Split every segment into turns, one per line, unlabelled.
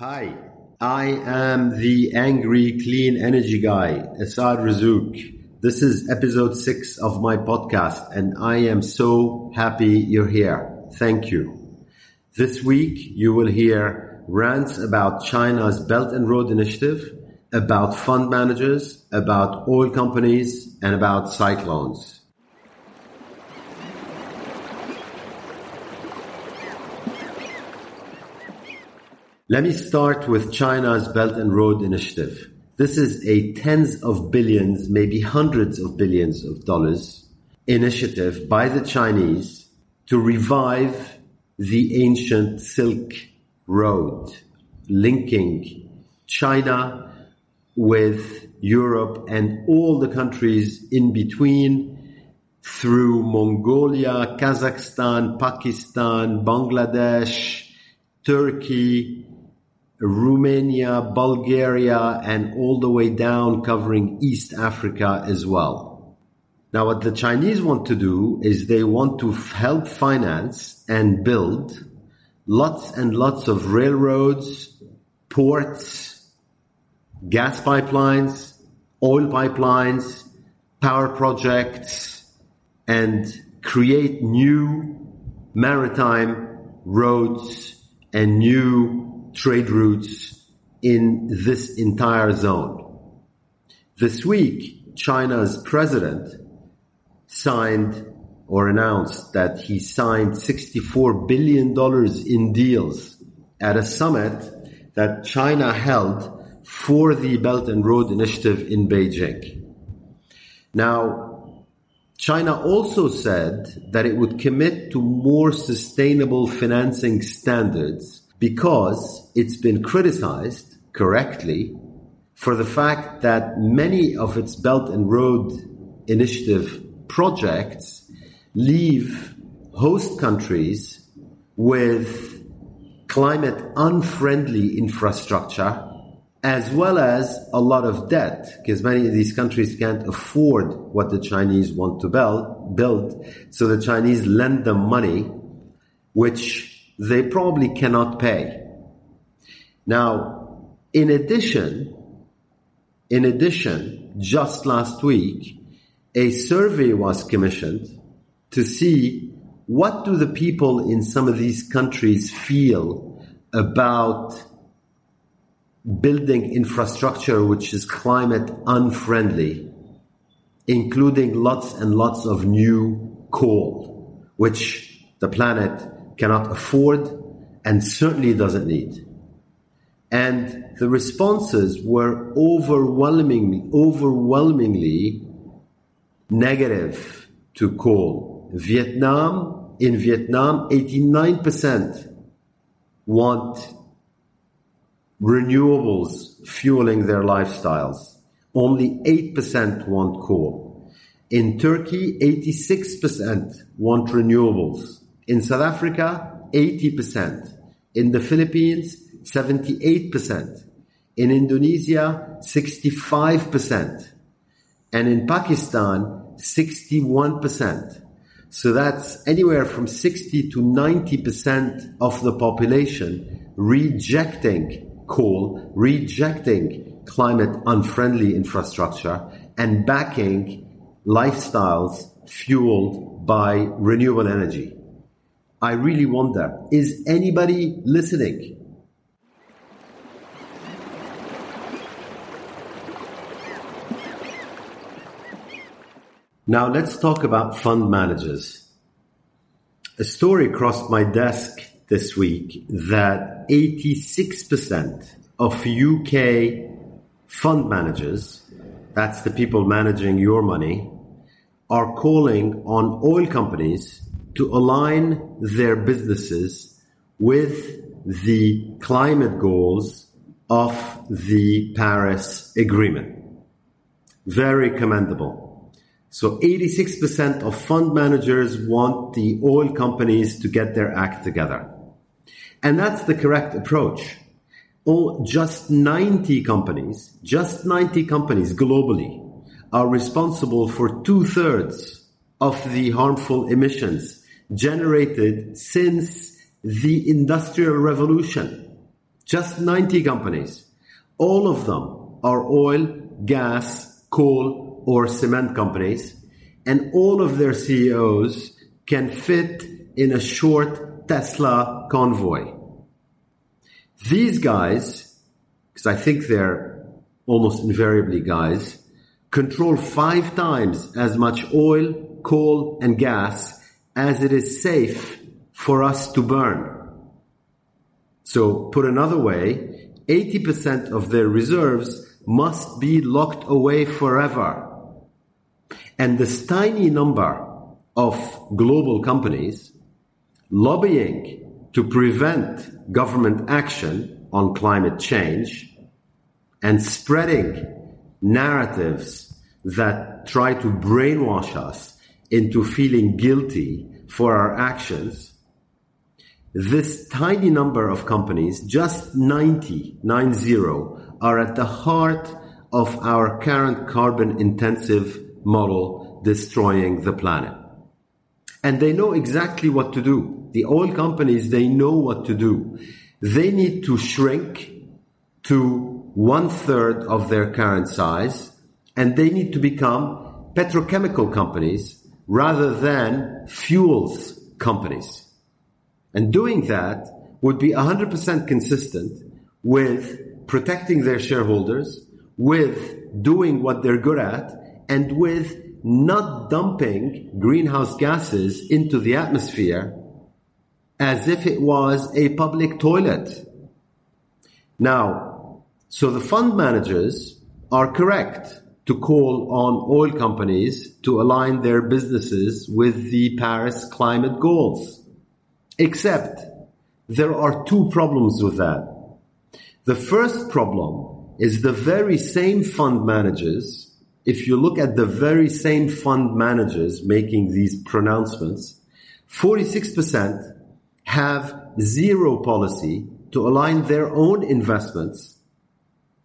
Hi, I am the angry clean energy guy, Assaad Razzouk. This is episode six of my podcast, and I am so happy you're here. Thank you. This week, you will hear rants about China's Belt and Road Initiative, about fund managers, about oil companies, and about cyclones. Let me start with China's Belt and Road Initiative. This is a tens of billions, maybe hundreds of billions of dollars initiative by the Chinese to revive the ancient Silk Road, linking China with Europe and all the countries in between through Mongolia, Kazakhstan, Pakistan, Bangladesh, Turkey, Romania, Bulgaria, and all the way down covering East Africa as well. Now, what the Chinese want to do is they want to help finance and build lots and lots of railroads, ports, gas pipelines, oil pipelines, power projects, and create new maritime roads and new trade routes in this entire zone. This week, China's president signed or announced that he signed $64 billion in deals at a summit that China held for the Belt and Road Initiative in Beijing. Now, China also said that it would commit to more sustainable financing standards because it's been criticized correctly for the fact that many of its Belt and Road Initiative projects leave host countries with climate unfriendly infrastructure as well as a lot of debt because many of these countries can't afford what the Chinese want to build, build. So the Chinese lend them money which they probably cannot pay. Now, in addition, in addition, just last week, a survey was commissioned to see what do the people in some of these countries feel about building infrastructure which is climate unfriendly, including lots and lots of new coal, which the planet cannot afford, and certainly doesn't need. And the responses were overwhelmingly, overwhelmingly negative to coal. Vietnam, in Vietnam, 89% want renewables fueling their lifestyles. Only 8% want coal. In Turkey, 86% want renewables. In South Africa, 80%. In the Philippines, 78%. In Indonesia, 65%. And in Pakistan, 61%. So that's anywhere from 60 to 90% of the population rejecting coal, rejecting climate unfriendly infrastructure and backing lifestyles fueled by renewable energy. I really wonder, is anybody listening? Now let's talk about fund managers. A story crossed my desk this week that 86% of UK fund managers, that's the people managing your money, are calling on oil companies to align their businesses with the climate goals of the Paris Agreement. Very commendable. So 86% of fund managers want the oil companies to get their act together. And that's the correct approach. Oh, just 90 companies, just 90 companies globally are responsible for two thirds of the harmful emissions generated since the Industrial Revolution. Just 90 companies. All of them are oil, gas, coal, or cement companies. And all of their CEOs can fit in a short Tesla convoy. These guys, because I think they're almost invariably guys, control five times as much oil, coal, and gas as it is safe for us to burn. So, put another way, 80% of their reserves must be locked away forever. And this tiny number of global companies lobbying to prevent government action on climate change and spreading narratives that try to brainwash us into feeling guilty for our actions, this tiny number of companies, just 90, 90, are at the heart of our current carbon intensive model destroying the planet. And they know exactly what to do. The oil companies, they know what to do. They need to shrink to one third of their current size and they need to become petrochemical companies rather than fuels companies. And doing that would be 100% consistent with protecting their shareholders, with doing what they're good at, and with not dumping greenhouse gases into the atmosphere as if it was a public toilet. Now, so the fund managers are correct to call on oil companies to align their businesses with the Paris climate goals. Except there are two problems with that. The first problem is the very same fund managers, if you look at the very same fund managers making these pronouncements, 46% have zero policy to align their own investments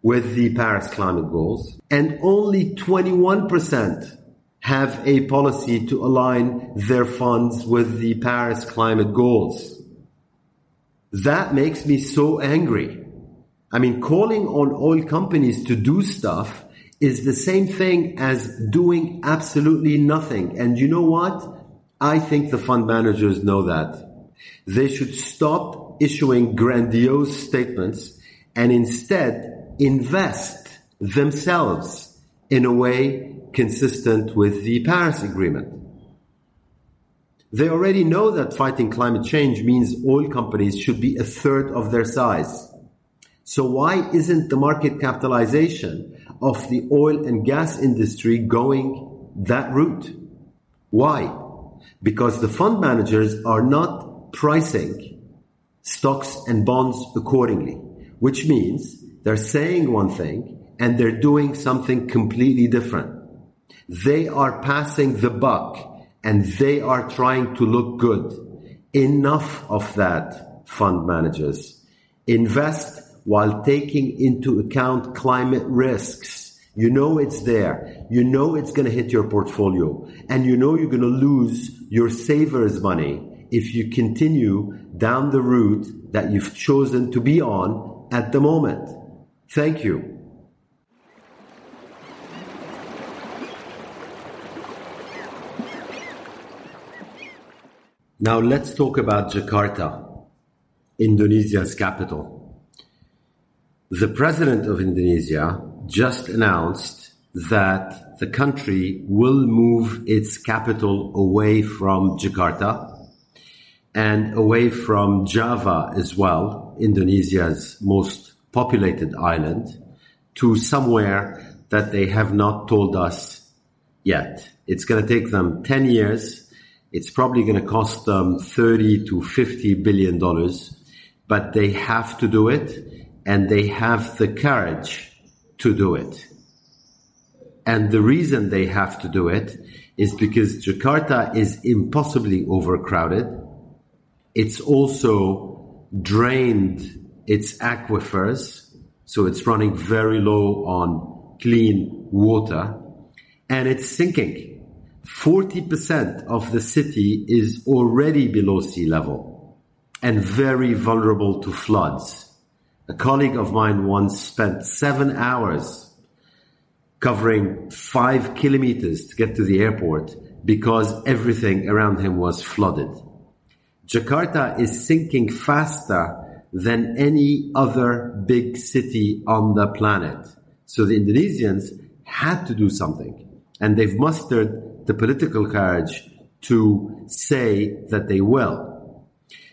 with the Paris climate goals, and only 21% have a policy to align their funds with the Paris climate goals. That makes me so angry. I mean, calling on oil companies to do stuff is the same thing as doing absolutely nothing. And you know what? I think the fund managers know that. They should stop issuing grandiose statements and instead invest themselves in a way consistent with the Paris Agreement. They already know that fighting climate change means oil companies should be a third of their size. So why isn't the market capitalization of the oil and gas industry going that route? Why? Because the fund managers are not pricing stocks and bonds accordingly, which means they're saying one thing and they're doing something completely different. They are passing the buck and they are trying to look good. Enough of that, fund managers. Invest while taking into account climate risks. You know it's there. You know it's going to hit your portfolio and you know you're going to lose your savers money if you continue down the route that you've chosen to be on at the moment. Thank you. Now let's talk about Jakarta, Indonesia's capital. The president of Indonesia just announced that the country will move its capital away from Jakarta and away from Java as well, Indonesia's most populated island, to somewhere that they have not told us yet. It's going to take them 10 years it's probably going to cost them 30 to 50 billion dollars, but they have to do it and they have the courage to do it. And the reason they have to do it is because Jakarta is impossibly overcrowded. It's also drained its aquifers, so it's running very low on clean water and it's sinking 40% of the city is already below sea level and very vulnerable to floods. A colleague of mine once spent seven hours covering five kilometers to get to the airport because everything around him was flooded. Jakarta is sinking faster than any other big city on the planet. So the Indonesians had to do something and they've mustered the political courage to say that they will.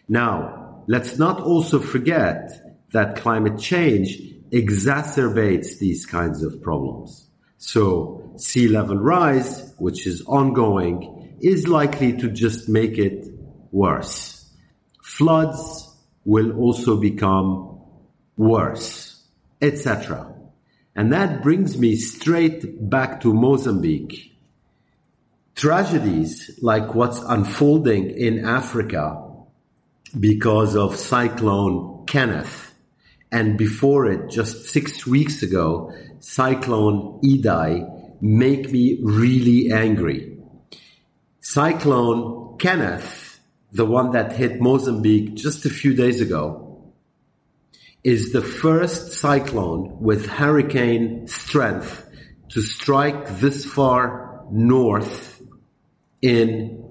Now, let's not also forget that climate change exacerbates these kinds of problems. So sea level rise, which is ongoing, is likely to just make it worse. Floods will also become worse, etc. And that brings me straight back to Mozambique. Tragedies like what's unfolding in Africa because of Cyclone Kenneth and before it, just six weeks ago, Cyclone Idai make me really angry. Cyclone Kenneth, the one that hit Mozambique just a few days ago, is the first cyclone with hurricane strength to strike this far north in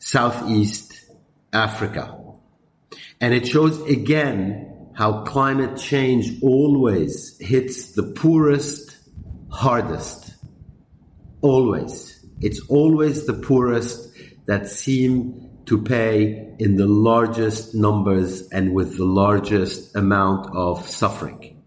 Southeast Africa. And it shows again how climate change always hits the poorest hardest. Always. It's always the poorest that seem to pay in the largest numbers and with the largest amount of suffering.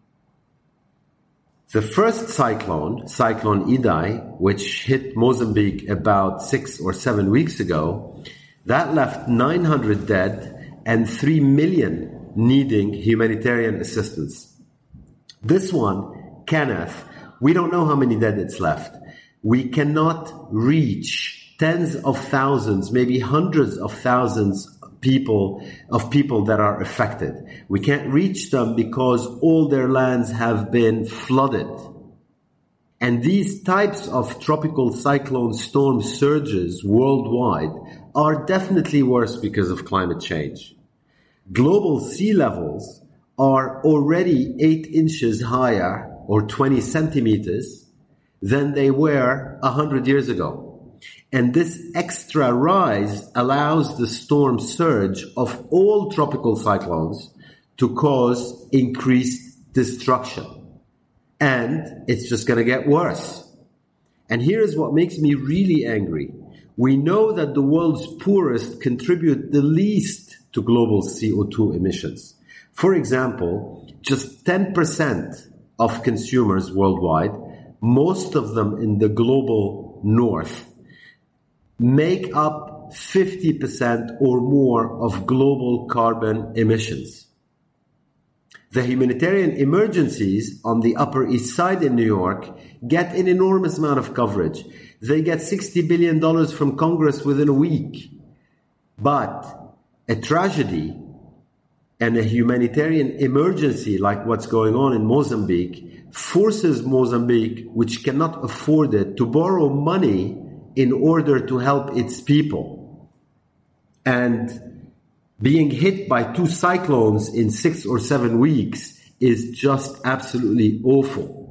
The first cyclone, Cyclone Idai, which hit Mozambique about six or seven weeks ago, that left 900 dead and 3 million needing humanitarian assistance. This one, Kenneth, we don't know how many dead it's left. We cannot reach tens of thousands, maybe hundreds of thousands people of people that are affected. We can't reach them because all their lands have been flooded. And these types of tropical cyclone storm surges worldwide are definitely worse because of climate change global sea levels are already 8 inches higher or 20 centimeters than they were 100 years ago. And this extra rise allows the storm surge of all tropical cyclones to cause increased destruction. And it's just going to get worse. And here is what makes me really angry. We know that the world's poorest contribute the least to global CO2 emissions. For example, just 10% of consumers worldwide, most of them in the global north, make up 50% or more of global carbon emissions. The humanitarian emergencies on the Upper East Side in New York get an enormous amount of coverage. They get $60 billion from Congress within a week. But a tragedy and a humanitarian emergency like what's going on in Mozambique forces Mozambique, which cannot afford it, to borrow money in order to help its people. And being hit by two cyclones in six or seven weeks is just absolutely awful.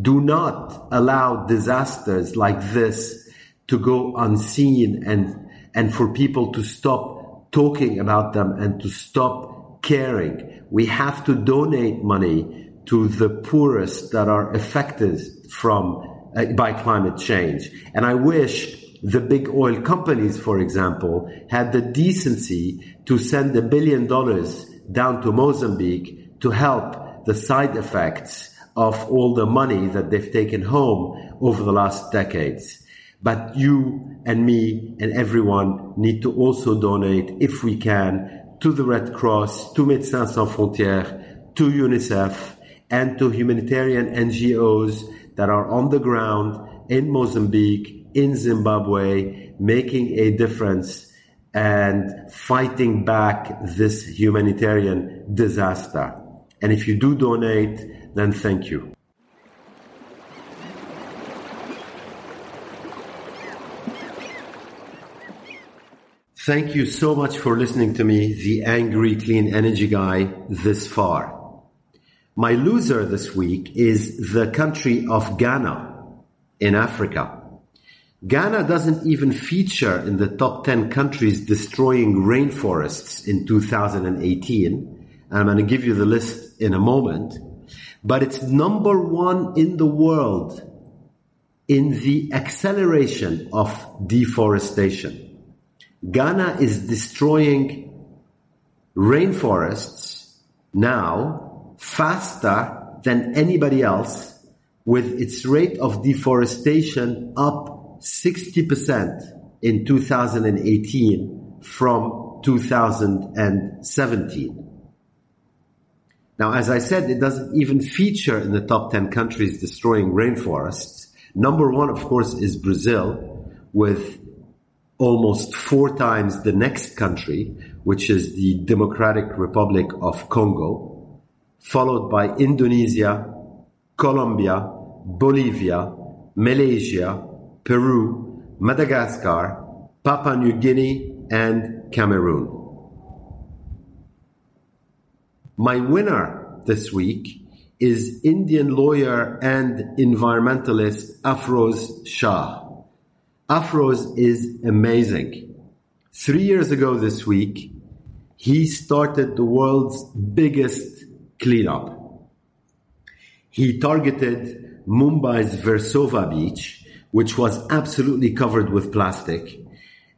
Do not allow disasters like this to go unseen and, and for people to stop talking about them and to stop caring. We have to donate money to the poorest that are affected from Uh, by climate change. And I wish the big oil companies, for example, had the decency to send a billion dollars down to Mozambique to help the side effects of all the money that they've taken home over the last decades. But you and me and everyone need to also donate, if we can, to the Red Cross, to Médecins Sans Frontières, to UNICEF, and to humanitarian NGOs that are on the ground in Mozambique, in Zimbabwe, making a difference and fighting back this humanitarian disaster. And if you do donate, then thank you. Thank you so much for listening to me, the angry clean energy guy, this far. My loser this week is the country of Ghana in Africa. Ghana doesn't even feature in the top 10 countries destroying rainforests in 2018. I'm going to give you the list in a moment. But it's number one in the world in the acceleration of deforestation. Ghana is destroying rainforests now faster than anybody else with its rate of deforestation up 60% in 2018 from 2017. Now, as I said, it doesn't even feature in the top 10 countries destroying rainforests. Number one, of course, is Brazil with almost four times the next country, which is the Democratic Republic of Congo, followed by Indonesia, Colombia, Bolivia, Malaysia, Peru, Madagascar, Papua New Guinea, and Cameroon. My winner this week is Indian lawyer and environmentalist Afroz Shah. Afroz is amazing. Three years ago this week, he started the world's biggest cleanup. He targeted Mumbai's Versova beach, which was absolutely covered with plastic.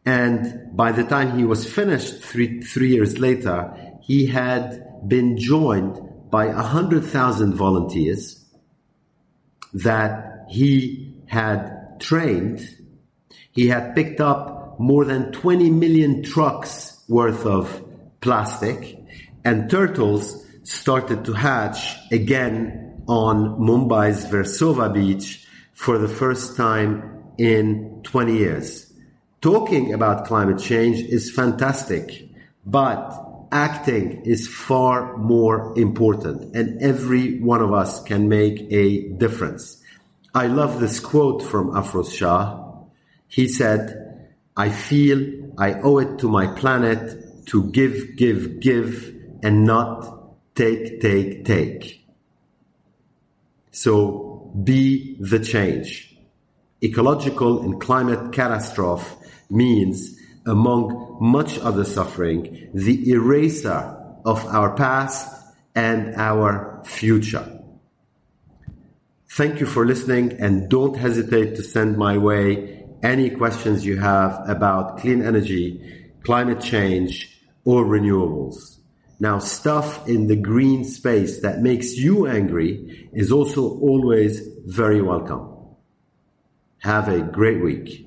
And by the time he was finished three, three years later, he had been joined by 100,000 volunteers that he had trained. He had picked up more than 20 million trucks worth of plastic and turtles started to hatch again on Mumbai's Versova beach for the first time in 20 years. Talking about climate change is fantastic, but acting is far more important and every one of us can make a difference. I love this quote from Afroz Shah. He said, I feel I owe it to my planet to give, give, give and not take, take, take. So be the change. Ecological and climate catastrophe means among much other suffering, the eraser of our past and our future. Thank you for listening and don't hesitate to send my way any questions you have about clean energy, climate change, or renewables. Now, stuff in the green space that makes you angry is also always very welcome. Have a great week.